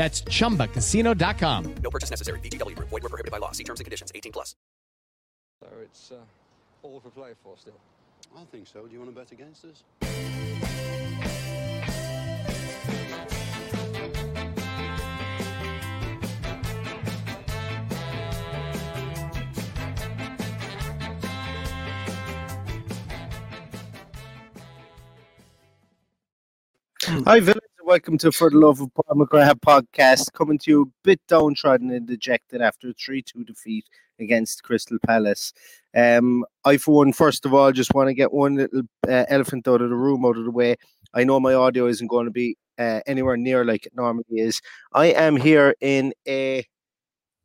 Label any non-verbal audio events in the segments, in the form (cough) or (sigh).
That's chumbacasino.com. No purchase necessary. VGW Group. Void were prohibited by law. See terms and conditions. 18 plus. So it's uh, all for play for still. I think so. Do you want to bet against us? Hi, villains, and welcome to For the Love of Paul McGrath podcast, coming to you a bit downtrodden and dejected after a 3 2 defeat against Crystal Palace. Um, I, for one, first of all, just want to get one little uh, elephant out of the room, out of the way. I know my audio isn't going to be uh, anywhere near like it normally is. I am here in a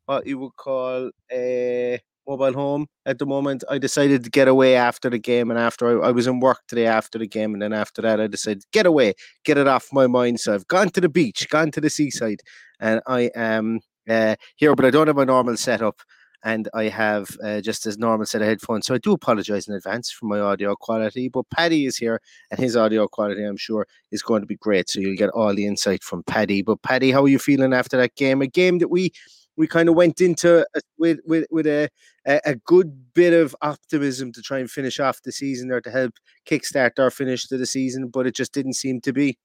what you would call a mobile home at the moment. I decided to get away after the game, and after I, I was in work today after the game, and then after that, I decided get away, get it off my mind. So I've gone to the beach, gone to the seaside, and I am uh, here, but I don't have my normal setup. And I have uh, just as normal set of headphones. So I do apologize in advance for my audio quality. But Paddy is here, and his audio quality, I'm sure, is going to be great. So you'll get all the insight from Paddy. But Paddy, how are you feeling after that game? A game that we we kind of went into with with with a, a a good bit of optimism to try and finish off the season or to help kickstart our finish to the season, but it just didn't seem to be.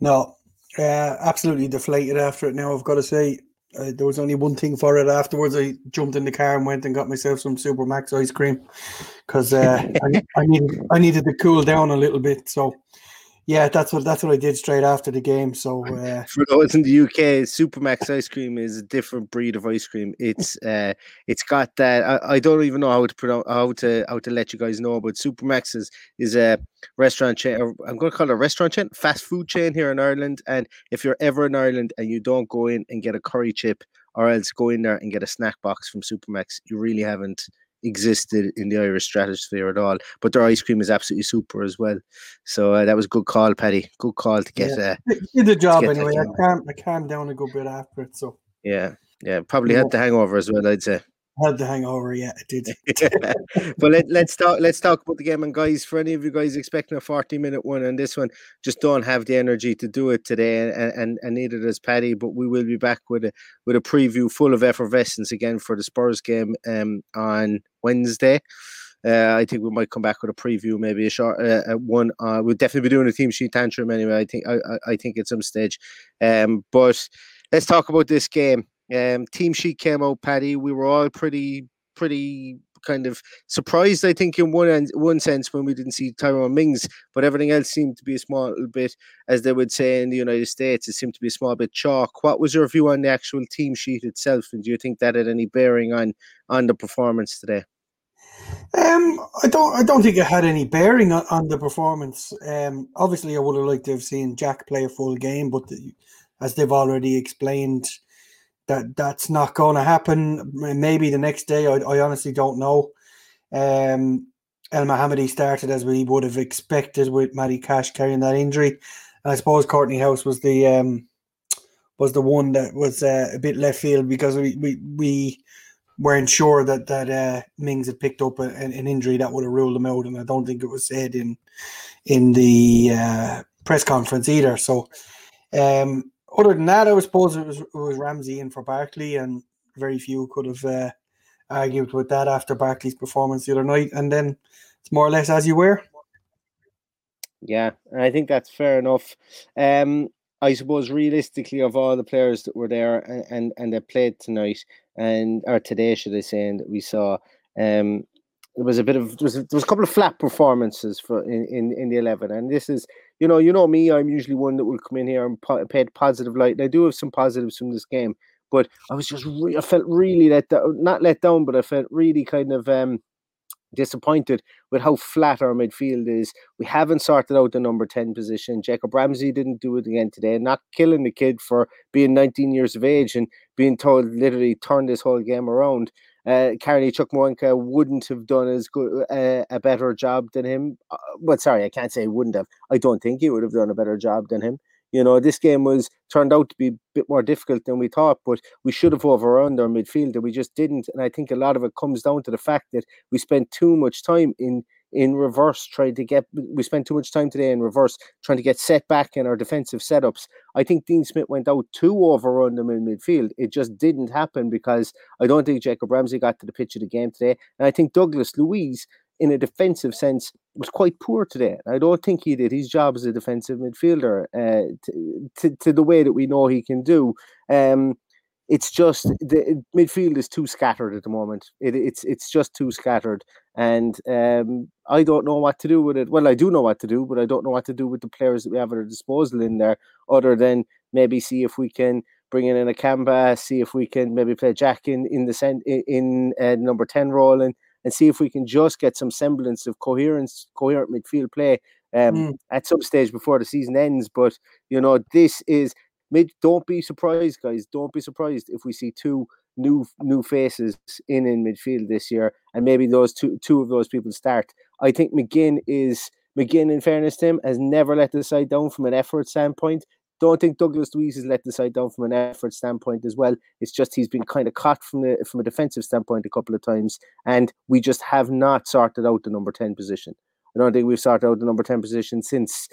No, uh, absolutely deflated after it. Now I've got to say, uh, there was only one thing for it. Afterwards, I jumped in the car and went and got myself some Supermax ice cream because uh, (laughs) I, I needed I needed to cool down a little bit. So yeah, that's what that's what I did straight after the game. So uh, For those in the UK, Supermax ice cream is a different breed of ice cream. It's uh, it's got that. I, I don't even know how to pronounce how to how to let you guys know, but Supermax is is a restaurant chain. Or I'm going to call it a restaurant chain, fast food chain here in Ireland. And if you're ever in Ireland and you don't go in and get a curry chip, or else go in there and get a snack box from Supermax, you really haven't existed in the Irish stratosphere at all. But their ice cream is absolutely super as well. So uh, that was a good call, Paddy. Good call to get. yeah, Uh, did the job anyway. I calmed, I calmed down a good bit after it. So yeah, yeah. Probably had the hangover as well. I'd say. Had the hangover. Yeah, it did. (laughs) but let, let's talk. Let's talk about the game. And guys, for any of you guys expecting a forty-minute one on this one, just don't have the energy to do it today, and, and and neither does Paddy. But we will be back with a with a preview full of effervescence again for the Spurs game um on Wednesday. Uh, I think we might come back with a preview, maybe a short uh, one. Uh, we'll definitely be doing a team sheet tantrum anyway. I think I, I, I think at some stage. Um, but let's talk about this game. Um, team sheet came out, Paddy. We were all pretty pretty kind of surprised, I think, in one end, one sense when we didn't see Tyrone Mings, but everything else seemed to be a small bit, as they would say in the United States, it seemed to be a small bit chalk. What was your view on the actual team sheet itself, and do you think that had any bearing on on the performance today? Um, I don't. I don't think it had any bearing on, on the performance. Um, obviously, I would have liked to have seen Jack play a full game, but the, as they've already explained, that that's not going to happen. Maybe the next day. I, I honestly don't know. Um, Elmohamady started as we would have expected with Matty Cash carrying that injury. And I suppose Kortney Hause was the um, was the one that was uh, a bit left field because we we, we weren't sure that that uh, Mings had picked up a, an, an, injury that would have ruled him out, and I don't think it was said in in the uh, press conference either. So, um, other than that, I suppose it was it was Ramsey in for Barkley, and very few could have uh, argued with that after Barkley's performance the other night. And then it's more or less as you were. Yeah, I think that's fair enough. Um, I suppose realistically, of all the players that were there and and, and that played tonight and or today, should I say, and we saw, um, it was a bit of there was, there was a couple of flat performances for in, in, in the eleven, and this is you know you know me, I'm usually one that will come in here and po- paid positive light, and I do have some positives from this game, but I was just re- I felt really let down, not let down, but I felt really kind of um disappointed with how flat our midfield is. We haven't sorted out the number 10 position. Jacob Ramsey didn't do it again today, not killing the kid for being 19 years of age and being told literally turn this whole game around. Uh, Chukwuemeka wouldn't have done as good uh, a better job than him. Uh, but sorry, I can't say he wouldn't have. I don't think he would have done a better job than him. You know, this game was turned out to be a bit more difficult than we thought, but we should have overrun our midfield and we just didn't. And I think a lot of it comes down to the fact that we spent too much time in in reverse trying to get we spent too much time today in reverse trying to get set back in our defensive setups. I think Dean Smith went out to overrun them in midfield. It just didn't happen because I don't think Jacob Ramsey got to the pitch of the game today. And I think Douglas Luiz, in a defensive sense, was quite poor today. I don't think he did his job as a defensive midfielder uh, to, to, to, the way that we know he can do. Um, it's just the midfield is too scattered at the moment. It, it's it's just too scattered, and um, I don't know what to do with it. Well, I do know what to do, but I don't know what to do with the players that we have at our disposal in there, other than maybe see if we can bring in Nakamba, see if we can maybe play Jack in in the cent- in, uh, number ten role, and and see if we can just get some semblance of coherence, coherent midfield play um, mm. at some stage before the season ends. But you know, this is mid. Don't be surprised, guys. Don't be surprised if we see two new new faces in in midfield this year, and maybe those two two of those people start. I think McGinn is. McGinn, in fairness to him, has never let the side down from an effort standpoint. Don't think Douglas Luiz has let the side down from an effort standpoint as well. It's just he's been kind of caught from the from a defensive standpoint a couple of times, and we just have not sorted out the number ten position. I don't think we've sorted out the number ten position since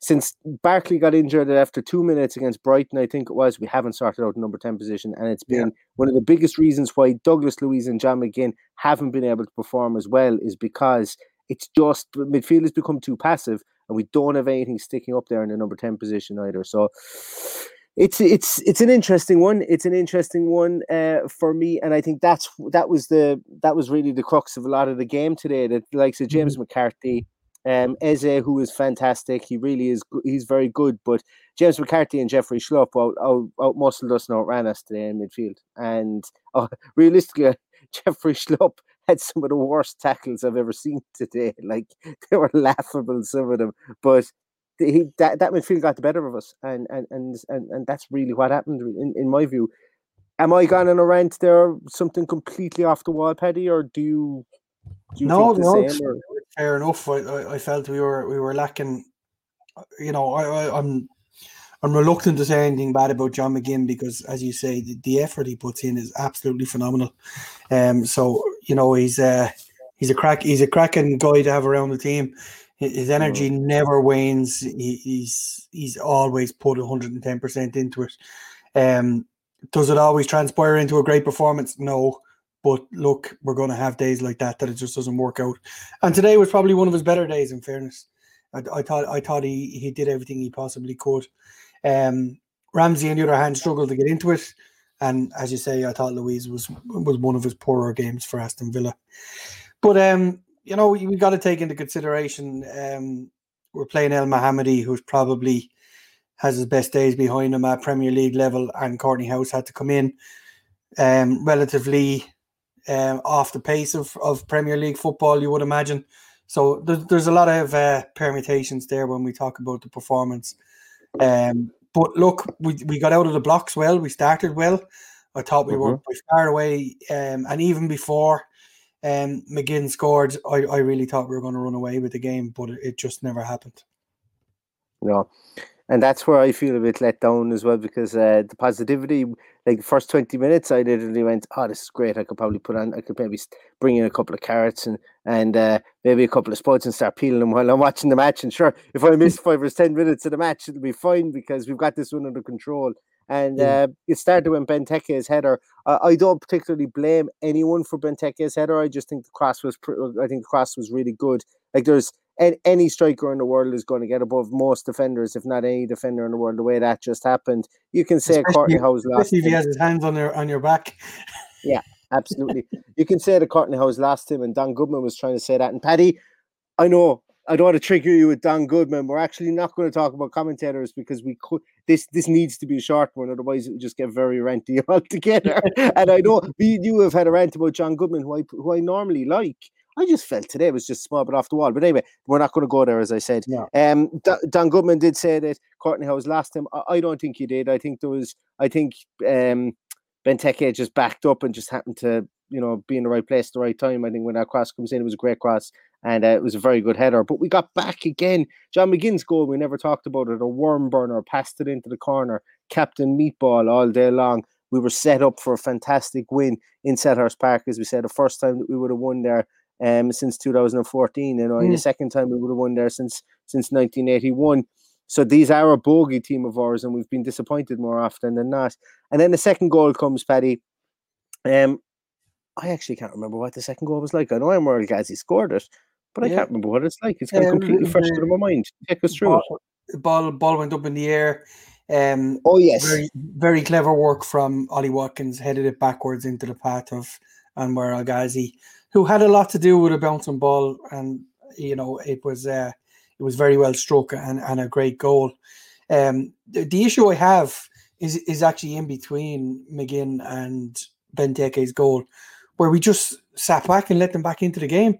since Barkley got injured after two minutes against Brighton, I think it was, we haven't sorted out the number 10 position. And it's been yeah. one of the biggest reasons why Douglas Luiz and John McGinn haven't been able to perform as well, is because it's just midfield has become too passive and we don't have anything sticking up there in the number 10 position either. So it's it's it's an interesting one. It's an interesting one uh, for me, and I think that's that was the that was really the crux of a lot of the game today. That like of James mm-hmm. McCarthy, um, Eze, who is fantastic. He really is. He's very good. But James McCarthy and Jeffrey Schlupp out, out, out muscled us and outran us today in midfield. And uh, (laughs) realistically, (laughs) Jeffrey Schlupp (laughs) had some of the worst tackles I've ever seen today. Like they were laughable, some of them. But he that, that midfield got the better of us, and and and and, and that's really what happened in, in my view. Am I gone on a rant there? Something completely off the wall, Paddy, or do you? Do you no, no, fair enough. I, I, I felt we were we were lacking. You know, I, I I'm I'm reluctant to say anything bad about John McGinn because, as you say, the, the effort he puts in is absolutely phenomenal. Um, so you know he's uh, he's a crack he's a cracking guy to have around the team. His energy never wanes. He, he's he's always put 110 percent into it. Um, does it always transpire into a great performance? No. But look, we're going to have days like that that it just doesn't work out. And today was probably one of his better days. In fairness, I, I thought I thought he he did everything he possibly could. Um, Ramsey, on the other hand, struggled to get into it. And as you say, I thought Luiz was was one of his poorer games for Aston Villa. But um, you know, we, we got to take into consideration um, we're playing Elmohamady, who's probably has his best days behind him at Premier League level, and Kortney Hause had to come in um, relatively um, off the pace of, of Premier League football, you would imagine. So there's, there's a lot of uh, permutations there when we talk about the performance. Um, but look, we, we got out of the blocks well. We started well. I thought we mm-hmm. were by far away, um, and even before um, McGinn scored, I, I really thought we were going to run away with the game, but it, it just never happened. No, and that's where I feel a bit let down as well because uh, the positivity, like the first twenty minutes, I literally went, "Oh, this is great! I could probably put on, I could maybe bring in a couple of carrots and and uh, maybe a couple of spuds and start peeling them while I'm watching the match. And sure, if I miss (laughs) five or ten minutes of the match, it'll be fine because we've got this one under control." And Yeah. uh, it started when Benteke's header. I don't particularly blame anyone for Benteke's header. I just think the cross was. Pr- I think the cross was really good. Like there's any striker in the world is going to get above most defenders, if not any defender in the world. The way that just happened, you can say Kortney Hause lost. especially if he has his hands on your on your back. (laughs) Yeah, absolutely. you can say that Kortney Hause lost him, and Don Goodman was trying to say that. And Paddy, I know I don't want to trigger you with Don Goodman. We're actually not going to talk about commentators because we could. This this needs to be a short one, otherwise it would just get very ranty (laughs) altogether. (laughs) and I know you have had a rant about John Goodman, who I who I normally like. I just felt today was just small bit off the wall. But anyway, we're not going to go there, as I said. Um, D- Don Goodman did say that Kortney Hause last him. I, I don't think he did. I think there was. I think um, Benteke just backed up and just happened to, you know, be in the right place at the right time. I think when that cross comes in, it was a great cross and uh, it was a very good header. But we got back again. John McGinn's goal, we never talked about it. A worm burner, passed it into the corner, Captain Meatball all day long. We were set up for a fantastic win in Selhurst Park, as we said, the first time that we would have won there um, since 2014, you know, and the Mm. second time we would have won there since since 1981. So these are a bogey team of ours, and we've been disappointed more often than not. And then the second goal comes, Paddy. Um, I actually can't remember what the second goal was like. I know I'm where Anwar El Ghazi scored it, but I can't remember what it's like. It's gone Um, completely fresh out of my mind. Take us through it. ball, ball ball went up in the air. Um, Oh, yes. very very clever work from Ollie Watkins. Headed it backwards into the path of Anwar El Ghazi, who had a lot to do with a bouncing ball, and you know it was uh, it was very well struck and, and a great goal. Um, the, the issue I have is is actually in between McGinn and Benteke's goal, where we just sat back and let them back into the game.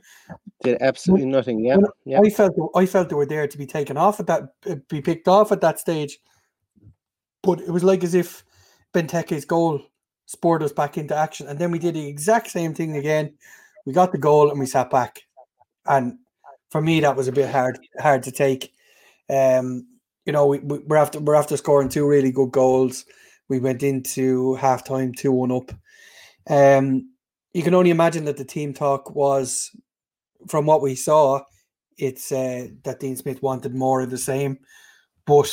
Did absolutely nothing. Yeah, yeah. I felt I felt they were there to be taken off at that uh, be picked off at that stage. But it was like as if Benteke's goal spurred us back into action. And then we did the exact same thing again. We got the goal and we sat back. And for me that was a bit hard hard to take. Um, you know, we, we- we're after we're after scoring two really good goals. We went into halftime two one up. Um, you can only imagine that the team talk was from what we saw, it's uh, that Dean Smith wanted more of the same, but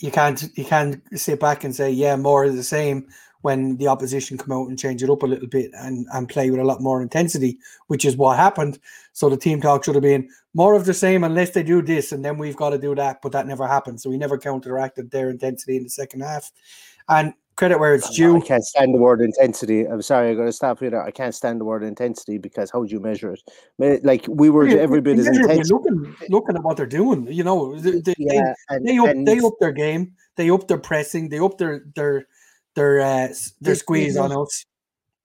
you can't you can't sit back and say yeah more of the same when the opposition come out and change it up a little bit and and play with a lot more intensity, which is what happened. So the team talk should have been more of the same unless they do this, and then we've got to do that. But that never happened, so we never counteracted their intensity in the second half. And credit where it's due. I can't stand the word intensity. I'm sorry, I got to stop you there. I can't stand the word intensity because how do you measure it? Like we were Yeah, every bit as measure it by intense. Looking, looking at what they're doing, you know, they, they, Yeah, they, and- they up, and they up their game, they up their pressing, they up their their their uh, their squeeze on us.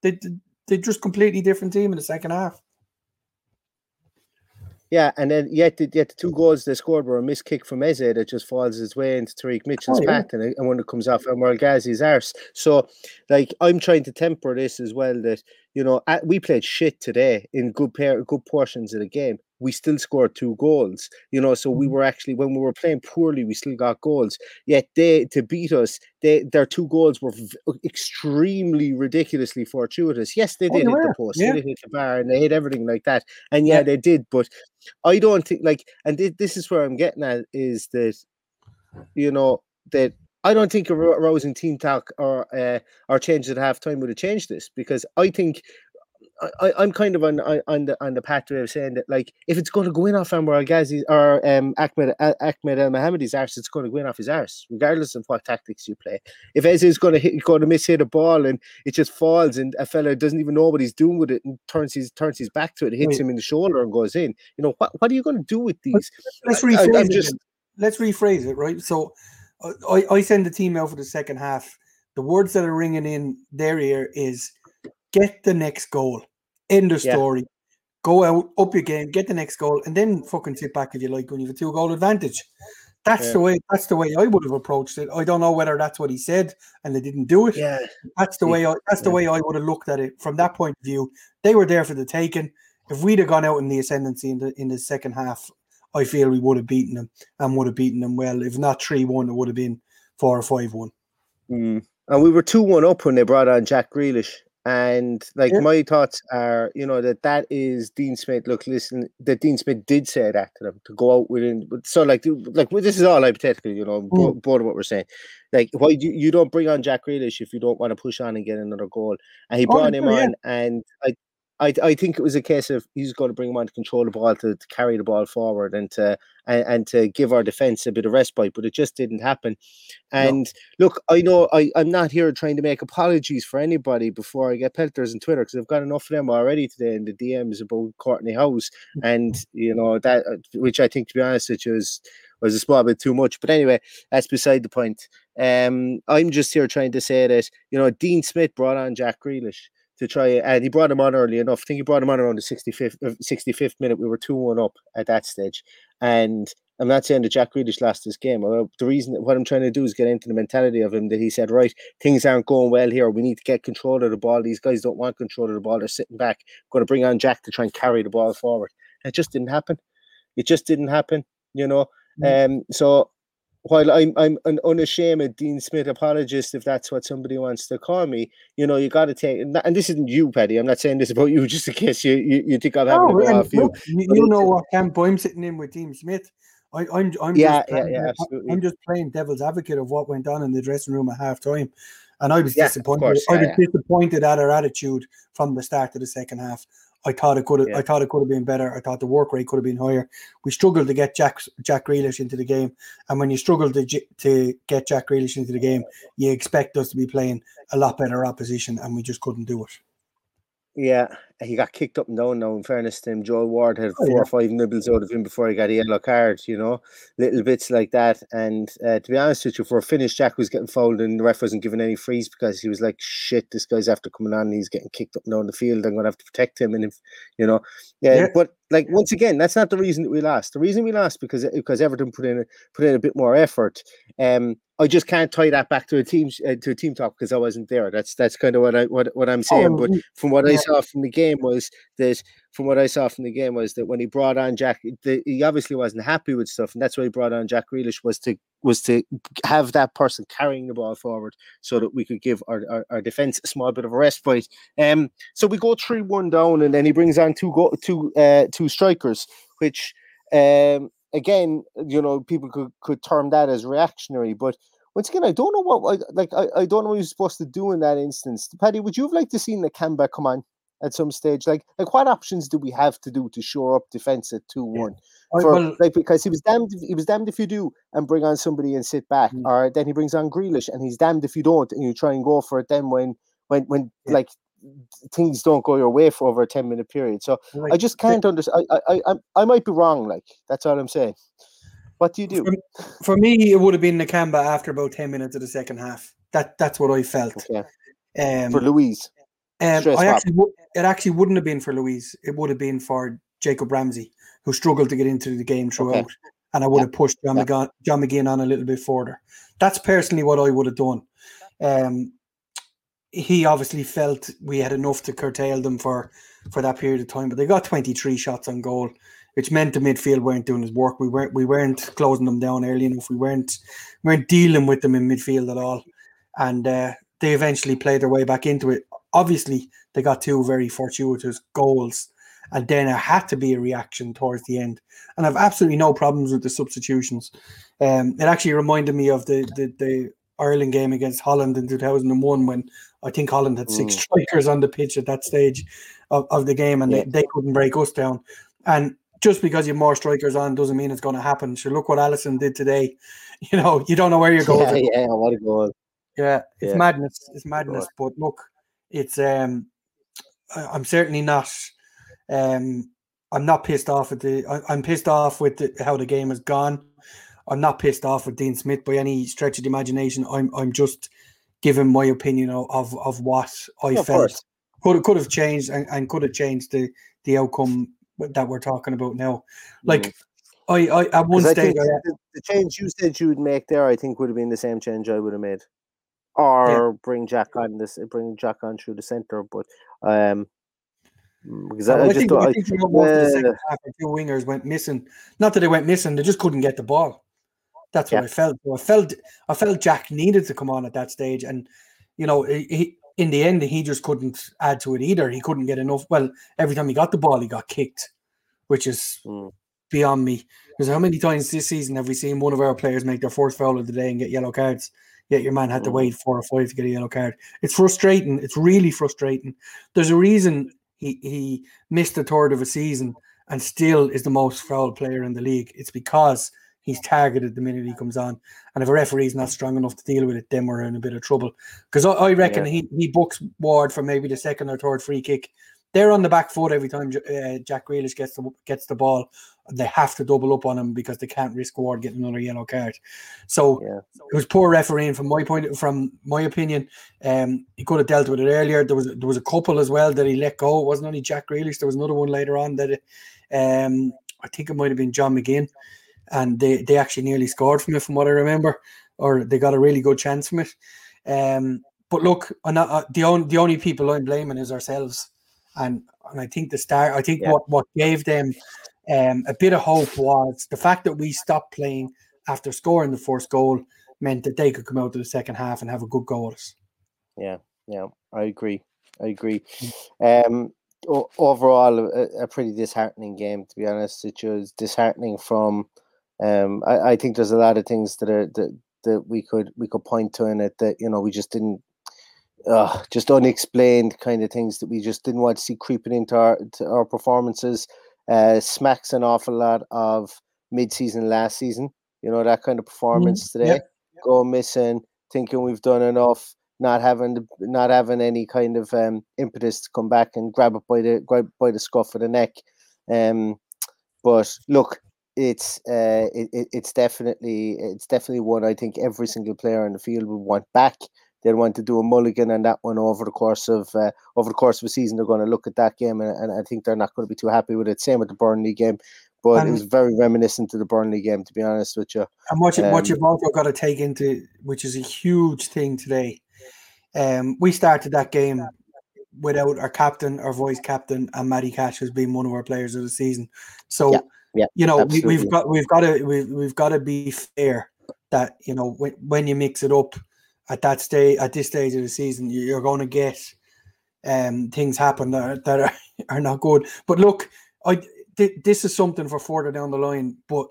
They they just completely different team in the second half. Yeah, and then yet the, yet the two goals they scored were a missed kick from Eze that just falls his way into Tyrick Mitchell's Oh, yeah. path, and, it- and when it comes off Anwar El Ghazi's arse. So, like, I'm trying to temper this as well. That you know, at, we played shit today in good pair, good portions of the game. We still scored two goals. You know, so Mm-hmm. we were actually when we were playing poorly, we still got goals. Yet they to beat us, they their two goals were v- extremely ridiculously fortuitous. Yes, they Oh, did they hit the post, yeah. they hit the bar, and they hit everything like that. And yeah, Yeah. they did, but I don't think like, and thi- this is where I'm getting at is that, you know, that I don't think a ro- rousing team talk or uh, or changes at halftime would have changed this because I think. I, I- I'm kind of on on- the on the pathway of saying that like if it's going to go in off Anwar El Ghazi or um, Ahmed uh, Ahmed Elmohamady's arse, it's going to go in off his arse, regardless of what tactics you play. If Eze is going to hit, going to miss hit a ball and it just falls, and a fella doesn't even know what he's doing with it and turns his turns his back to it, hits Right. him in the shoulder and goes in. You know what? What are you going to do with these? Let's I- I- rephrase I'm it. just. Let's rephrase it, right? So, I- I, I send the team out for the second half. The words that are ringing in their ear is get the next goal. End of Yeah. story. Go out, up your game, get the next goal, and then fucking sit back if you like when you have a two goal advantage. That's Yeah. the way. That's the way I would have approached it. I don't know whether that's what he said and they didn't do it. yeah. That's the way. I, that's the yeah. way I would have looked at it from that point of view. They were there for the taking. If we'd have gone out in the ascendancy in the in the second half, I feel we would have beaten them and would have beaten them well. If not 3 1, it would have been 4 or 5 1. Mm. And we were 2 1 up when they brought on Jack Grealish. And like Yeah. my thoughts are, you know, that that is Dean Smith. Look, listen, that Dean Smith did say that to them to go out within. So like, like this is all hypothetical, you know, Mm. both of what we're saying. Like, why you, you don't bring on Jack Grealish if you don't want to push on and get another goal? And he Oh, brought him yeah. on, and I, I, I think it was a case of he's going to bring him on to control the ball, to, to carry the ball forward, and to and, and to give our defense a bit of respite. But it just didn't happen. And look, I know I, I'm not here trying to make apologies for anybody before I get pelters on Twitter because I've got enough of them already today in the DMs about Kortney Hause and you know that uh, which I think to be honest you was was a small bit too much. But anyway, that's beside the point. Um, I'm just here trying to say that you know Dean Smith brought on Jack Grealish to try and he brought him on early enough. I think he brought him on around the 65th, uh, 65th minute. We were 2 1 up at that stage. And I'm not saying that Jack Grealish lost this game. Uh, The reason what I'm trying to do is get into the mentality of him that he said, right, things aren't going well here. We need to get control of the ball. These guys don't want control of the ball. They're sitting back. going to bring on Jack to try and carry the ball forward. It just didn't happen. It just didn't happen, you know. Um, so while I'm I'm an unashamed Dean Smith apologist, if that's what somebody wants to call me, you know, you got to take. And, this isn't you, Paddy. I'm not saying this about you, (laughs) just in case you you, you think I'm having Oh, off you. look, you, you know what camp I'm sitting in with Dean Smith. I, I'm I'm Yeah, just yeah, playing, yeah, I- absolutely. I'm just playing devil's advocate of what went on in the dressing room at half time. And I was Yeah, disappointed. course, I was yeah. disappointed at our attitude from the start of the second half. I thought it could have. Yeah. I thought it could have been better. I thought the work rate could have been higher. We struggled to get Jack Jack Grealish into the game, and when you struggle to to get Jack Grealish into the game, you expect us to be playing a lot better opposition, and we just couldn't do it. Yeah, he got kicked up and down now. In fairness to him, Joel Ward had Oh, four yeah. or five nibbles out of him before he got a yellow card. You know, little bits like that. And uh, to be honest with you, for a finish, Jack was getting fouled, and the ref wasn't giving any frees because he was like, "Shit, this guy's after coming on. And he's getting kicked up and down the field. I'm gonna have to protect him." And if you know, yeah. Yeah. But like once again, that's not the reason that we lost. The reason we lost because because Everton put in a, put in a bit more effort. Um, I just can't tie that back to a team uh, to a team talk because I wasn't there. That's that's kind of what I what, what I'm saying. Oh, but from what I saw from the game was that from what I saw from the game was that when he brought on Jack, the, he obviously wasn't happy with stuff, and that's why he brought on Jack Grealish was to was to have that person carrying the ball forward so that we could give our, our, our defense a small bit of a respite. Um, so we go three one down, and then he brings on two go two uh two strikers, which um again you know people could could term that as reactionary, but once again, I don't know what like. I, I don't know what you're supposed to do in that instance. Paddy, would you have liked to seen Nakamba come on at some stage? Like, like what options do we have to do to shore up defense at two one? For well- like because he was damned. If, he was damned if you do and bring on somebody and sit back, Mm. or then he brings on Grealish and he's damned if you don't and you try and go for it. Then when when when Yeah. like things don't go your way for over a ten minute period. So I just can't understand. I, I I I might be wrong. Like that's all I'm saying. What do you do? For, for me, it would have been Nakamba after about ten minutes of the second half. That that's what I felt. Okay. Um, For Luiz. Um, I actually, wou- it actually wouldn't have been for Luiz. It would have been for Jacob Ramsey, who struggled to get into the game throughout, and I would Yeah. have pushed John, Yeah. McGon- John McGinn on a little bit further. That's personally what I would have done. Um, he obviously felt we had enough to curtail them for for that period of time, but they got 23 shots on goal, which meant the midfield weren't doing his work. We weren't we weren't closing them down early enough. We weren't weren't dealing with them in midfield at all, and uh, they eventually played their way back into it. Obviously, they got two very fortuitous goals, and then there had to be a reaction towards the end. And I've absolutely no problems with the substitutions. Um, it actually reminded me of the the, the Ireland game against Holland in 2001 when I think Holland had six Mm. strikers on the pitch at that stage of, of the game and Yeah. they, they couldn't break us down. And just because you have more strikers on doesn't mean it's going to happen. So look what Alisson did today. (laughs) You know, you don't know where you're (laughs) going. Yeah, yeah, what a goal. Yeah, it's Yeah. madness. It's madness. But look, it's um, I'm certainly not. Um, I'm not pissed off at the. I, I'm pissed off with the, how the game has gone. I'm not pissed off with Dean Smith by any stretch of the imagination. I'm I'm just giving my opinion of of, what I Yeah, felt could could have changed and, and could have changed the the outcome that we're talking about now. Like I, I at one stage think I, the, the change you said you would make there, I think would have been the same change I would have made, or bring Jack on this, bring Jack on through the center. But um, Because So I, I I, just think, don't. I I, think throughout most of the second half, our two wingers went missing. Not that they went missing; they just couldn't get the ball. That's what Yeah. I felt. So I felt I felt Jack needed to come on at that stage, and you know, he, he- in the end, he just couldn't add to it either. He couldn't get enough. Well, every time he got the ball, he got kicked, which is Mm. beyond me. Because how many times this season have we seen one of our players make their fourth foul of the day and get yellow cards? Yet your man had to Mm. wait four or five to get a yellow card. It's frustrating. It's really frustrating. There's a reason he he missed a third of a season and still is the most foul player in the league. It's because he's targeted the minute he comes on. And if a referee's not strong enough to deal with it, then we're in a bit of trouble. Because I, I reckon Yeah. he, he books Ward for maybe the second or third free kick. They're on the back foot every time uh, Jack Grealish gets the gets the ball. They have to double up on him because they can't risk Ward getting another yellow card. So Yeah. it was poor refereeing from my point, from my opinion. Um, he could have dealt with it earlier. There was there was a couple as well that he let go. It wasn't only Jack Grealish. There was another one later on that, um, I think it might have been John McGinn, and they they actually nearly scored from it, from what I remember, or they got a really good chance from it. Um, but look, I'm not, uh, the only the only people I'm blaming is ourselves, and and I think the start. I think Yeah. what what gave them um, a bit of hope was the fact that we stopped playing after scoring the first goal meant that they could come out to the second half and have a good go at us. Yeah, yeah, I agree. I agree. Um, o- overall, a, a pretty disheartening game, to be honest. It was disheartening from. Um, I, I think there's a lot of things that are that, that we could we could point to in it that you know we just didn't. Uh, just unexplained kind of things that we just didn't want to see creeping into our our performances. Uh, smacks an awful lot of mid-season last season. You know that kind of performance today. yeah. Go missing, thinking we've done enough, not having the, not having any kind of um, impetus to come back and grab it by the grab by the scruff of the neck. Um, but look, it's uh, it- it's definitely it's definitely one I think every single player on the field would want back. They'd want to do a mulligan on that one over the course of uh, over the course of a season. They're going to look at that game and, and I think they're not going to be too happy with it. Same with the Burnley game, but it was very reminiscent to the Burnley game, to be honest with you. And what, you, Um, what you've also got to take into, which is a huge thing today, um, we started that game without our captain, our vice captain, and Matty Cash has been one of our players of the season. So, Yeah, yeah, you know, we, we've got we've got to we've, we've got to be fair that you know when, when you mix it up at that stage at this stage of the season, you- you're going to get um things happen that are, that are, (laughs) are not good. But look, I th- this is something for further down the line, but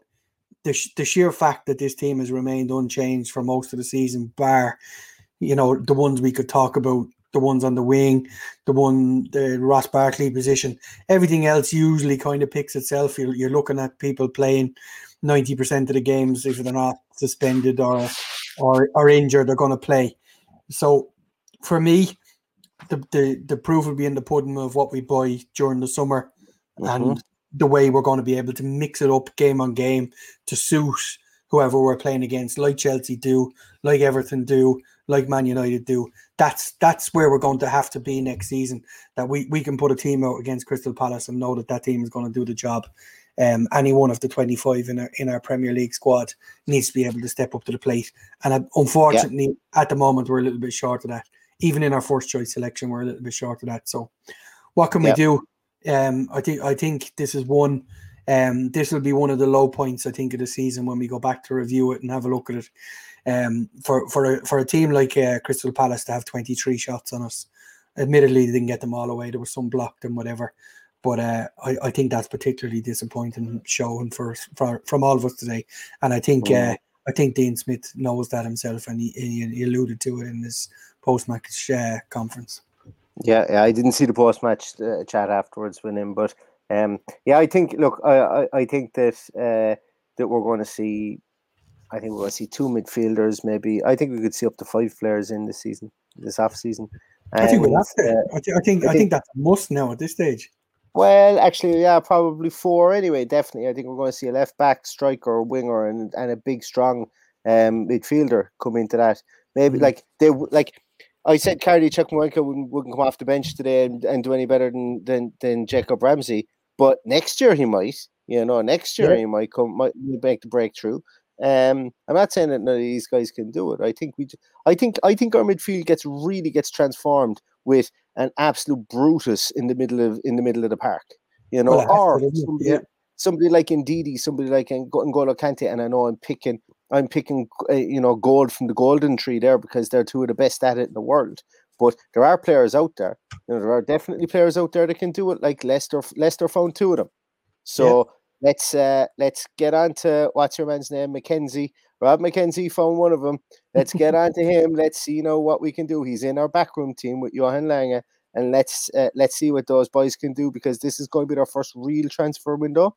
the, sh- the sheer fact that this team has remained unchanged for most of the season, bar, you know, the ones we could talk about, the ones on the wing, the one, the Ross Barkley position, everything else usually kind of picks itself. You're, you're looking at people playing 90% of the games if they're not suspended or, or, or injured, they're going to play. So for me, the, the, the proof will be in the pudding of what we buy during the summer mm-hmm. and the way we're going to be able to mix it up game on game to suit whoever we're playing against, like Chelsea do, like Everton do, like Man United do. That's that's where we're going to have to be next season. That we, we can put a team out against Crystal Palace and know that that team is going to do the job. Um, any one of the twenty five in our in our Premier League squad needs to be able to step up to the plate. And uh, unfortunately, at the moment, we're a little bit short of that. Even in our first choice selection, we're a little bit short of that. So, what can Yeah. we do? Um, I think I think this is one. Um, this will be one of the low points I think of the season when we go back to review it and have a look at it. Um, for for a, for a team like uh, Crystal Palace to have twenty three shots on us, admittedly they didn't get them all away. There was some blocked and whatever, but uh, I I think that's particularly disappointing showing for, for from all of us today. And I think Mm. uh, I think Dean Smith knows that himself, and he, he, he alluded to it in his post match uh, conference. Yeah, yeah, I didn't see the post match uh, chat afterwards with him, but um, yeah, I think look, I, I, I think that uh, that we're going to see. I think we're going to see two midfielders, maybe. I think we could see up to five players in this season, this off season. I think we'll have to. uh, I, thi- I think I I think think- that's a must now at this stage. Well, actually, yeah, probably four anyway. Definitely, I think we're going to see a left back, striker, a winger, and and a big, strong um, midfielder come into that. Maybe Mm. like they like I said, Carney Chukwuemeka wouldn't, wouldn't come off the bench today and, and do any better than than than Jacob Ramsey, but next year he might. You know, next year Yeah. he might come, might make the breakthrough. Um, I'm not saying that none of these guys can do it. I think we, I think I think our midfield gets really gets transformed with an absolute Brutus in the middle of in the middle of the park. You know, Well, or somebody, yeah. somebody like Ndidi, somebody like N'Golo Kante, and I know I'm picking I'm picking uh, you know gold from the golden tree there because they're two of the best at it in the world. But there are players out there. You know, there are definitely players out there that can do it. Like Leicester, Leicester found two of them. So let's uh let's get on to what's your man's name, McKenzie. Rob McKenzie found one of them. Let's get (laughs) on to him. Let's see, you know, what we can do. He's in our backroom team with Johan Lange, and let's uh, let's see what those boys can do because this is going to be their first real transfer window,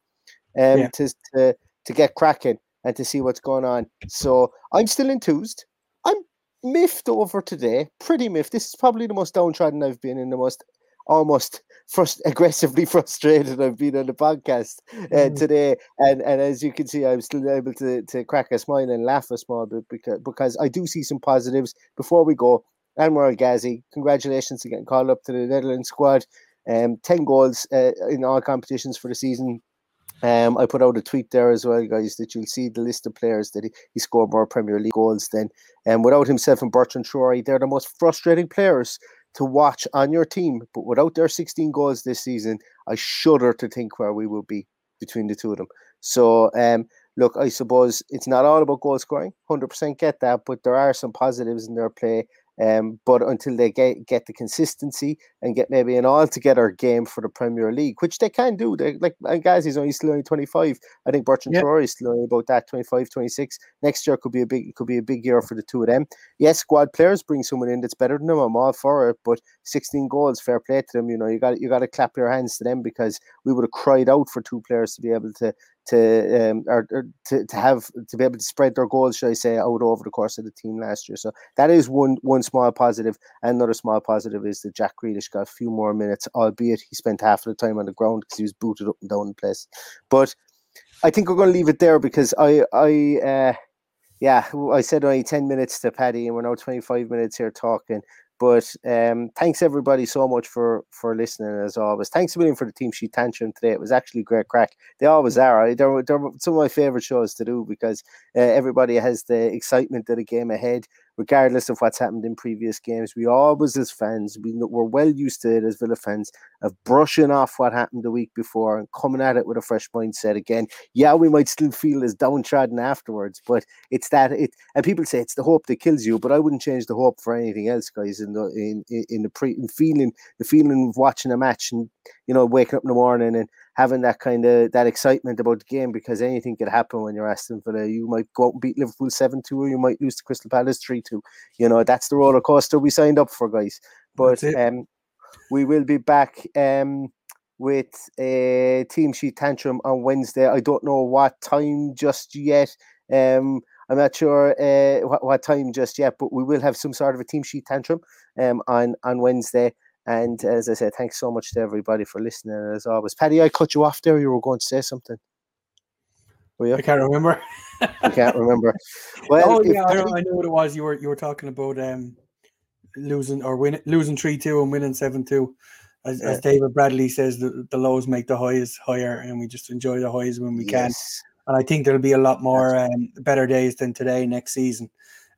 um, Yeah. to to to get cracking and to see what's going on. So I'm still enthused. I'm miffed over today, pretty miffed. This is probably the most downtrodden I've been in, the most almost frust- aggressively (laughs) frustrated I've been on the podcast uh, Mm. today. And and as you can see, I'm still able to to crack a smile and laugh a small bit because because I do see some positives. Before we go, Anwar Ghazi, congratulations on getting called up to the Netherlands squad. Um, ten goals uh, in all competitions for the season. Um, I put out a tweet there as well, guys, that you'll see the list of players that he, he scored more Premier League goals than. And without himself and Bertrand Traore, they're the most frustrating players to watch on your team. But without their 16 goals this season, I shudder to think where we will be between the two of them. So, um, look, I suppose it's not all about goal scoring. 100% get that, but there are some positives in their play. Um, but until they get get the consistency and get maybe an all-together game for the Premier League, which they can do, they like Ghazi's only still only 25. I think Bertrand Yeah. Traore is still only about that 25, 26. Next year could be a big could be a big year for the two of them. Yes, squad players bring someone in that's better than them. I'm all for it, but 16 goals, fair play to them. You know, you got you got to clap your hands to them because we would have cried out for two players to be able to to um or, or to, to have to be able to spread their goals, should I say, out over the course of the team last year. So that is one one small positive. Another small positive is that Jack Grealish got a few more minutes, albeit he spent half of the time on the ground because he was booted up and down the place. But I think we're going to leave it there because I I uh, yeah I said only ten minutes to Paddy and we're now twenty five minutes here talking. But um, thanks everybody so much for for listening as always. Thanks a million for the team sheet tantrum today. It was actually great crack. They always are. They're, they're some of my favorite shows to do because uh, everybody has the excitement of the game ahead, regardless of what's happened in previous games. We always, as fans, we we're well used to it as Villa fans of brushing off what happened the week before and coming at it with a fresh mindset again. Yeah, we might still feel as downtrodden afterwards, but it's that it. And people say it's the hope that kills you, but I wouldn't change the hope for anything else, guys. In the in, in the pre in feeling the feeling of watching a match and you know waking up in the morning and having that kind of that excitement about the game because anything could happen when you're Aston Villa. You might go out and beat Liverpool seven two, or you might lose to Crystal Palace three two. You know that's the roller coaster we signed up for, guys. But um, we will be back um with a team sheet tantrum on Wednesday. I don't know what time just yet. Um, I'm not sure uh, what, what time just yet, but we will have some sort of a team sheet tantrum um on on Wednesday. And as I said, thanks so much to everybody for listening. As always, Paddy, I cut you off there. You were going to say something. Were you? I can't remember. I can't remember. (laughs) Well, oh yeah, I, know, I know what it was. You were you were talking about um losing or winning losing three two and winning seven two. As, as David Bradley says, the, the lows make the highs higher, and we just enjoy the highs when we can. And I think there'll be a lot more um, better days than today next season.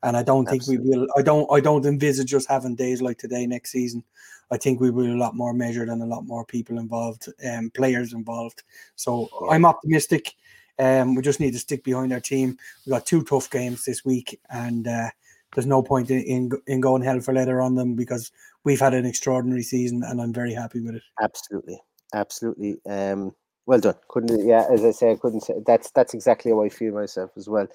And I don't think we will. I don't. I don't envisage us having days like today next season. I think we will be a lot more measured and a lot more people involved, um, players involved. So I'm optimistic. Um, we just need to stick behind our team. We got two tough games this week, and uh, there's no point in, in in going hell for leather on them because we've had an extraordinary season, and I'm very happy with it. Absolutely, absolutely. Um, well done. Couldn't yeah, as I say, I couldn't say that's that's exactly how I feel myself as well.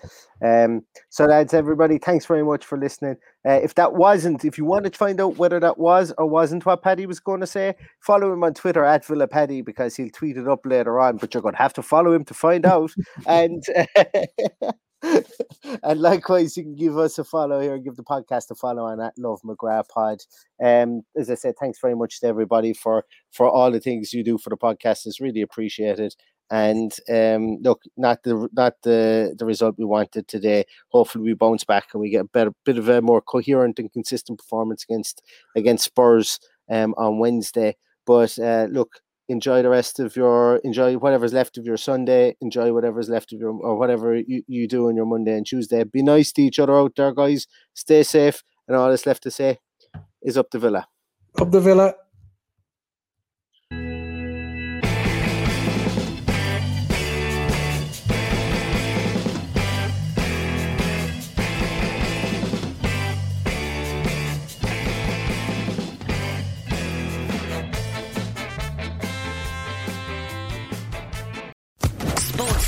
Um, so lads, everybody, thanks very much for listening. Uh, if that wasn't, if you wanted to find out whether that was or wasn't what Paddy was going to say, follow him on Twitter at Villa Paddy because he'll tweet it up later on. But you're going to have to follow him to find out. (laughs) and (laughs) (laughs) and likewise, you can give us a follow here, and give the podcast a follow on at Love McGrath Pod. Um, as I said, thanks very much to everybody for for all the things you do for the podcast. It's really appreciated. And um, look, not the not the the result we wanted today. Hopefully, we bounce back and we get a better bit of a more coherent and consistent performance against against Spurs um, on Wednesday. But uh, look, enjoy the rest of your enjoy whatever's left of your Sunday, enjoy whatever's left of your or whatever you, you do on your Monday and Tuesday. Be nice to each other out there, guys. Stay safe, and all that's left to say is up the villa. Up the villa.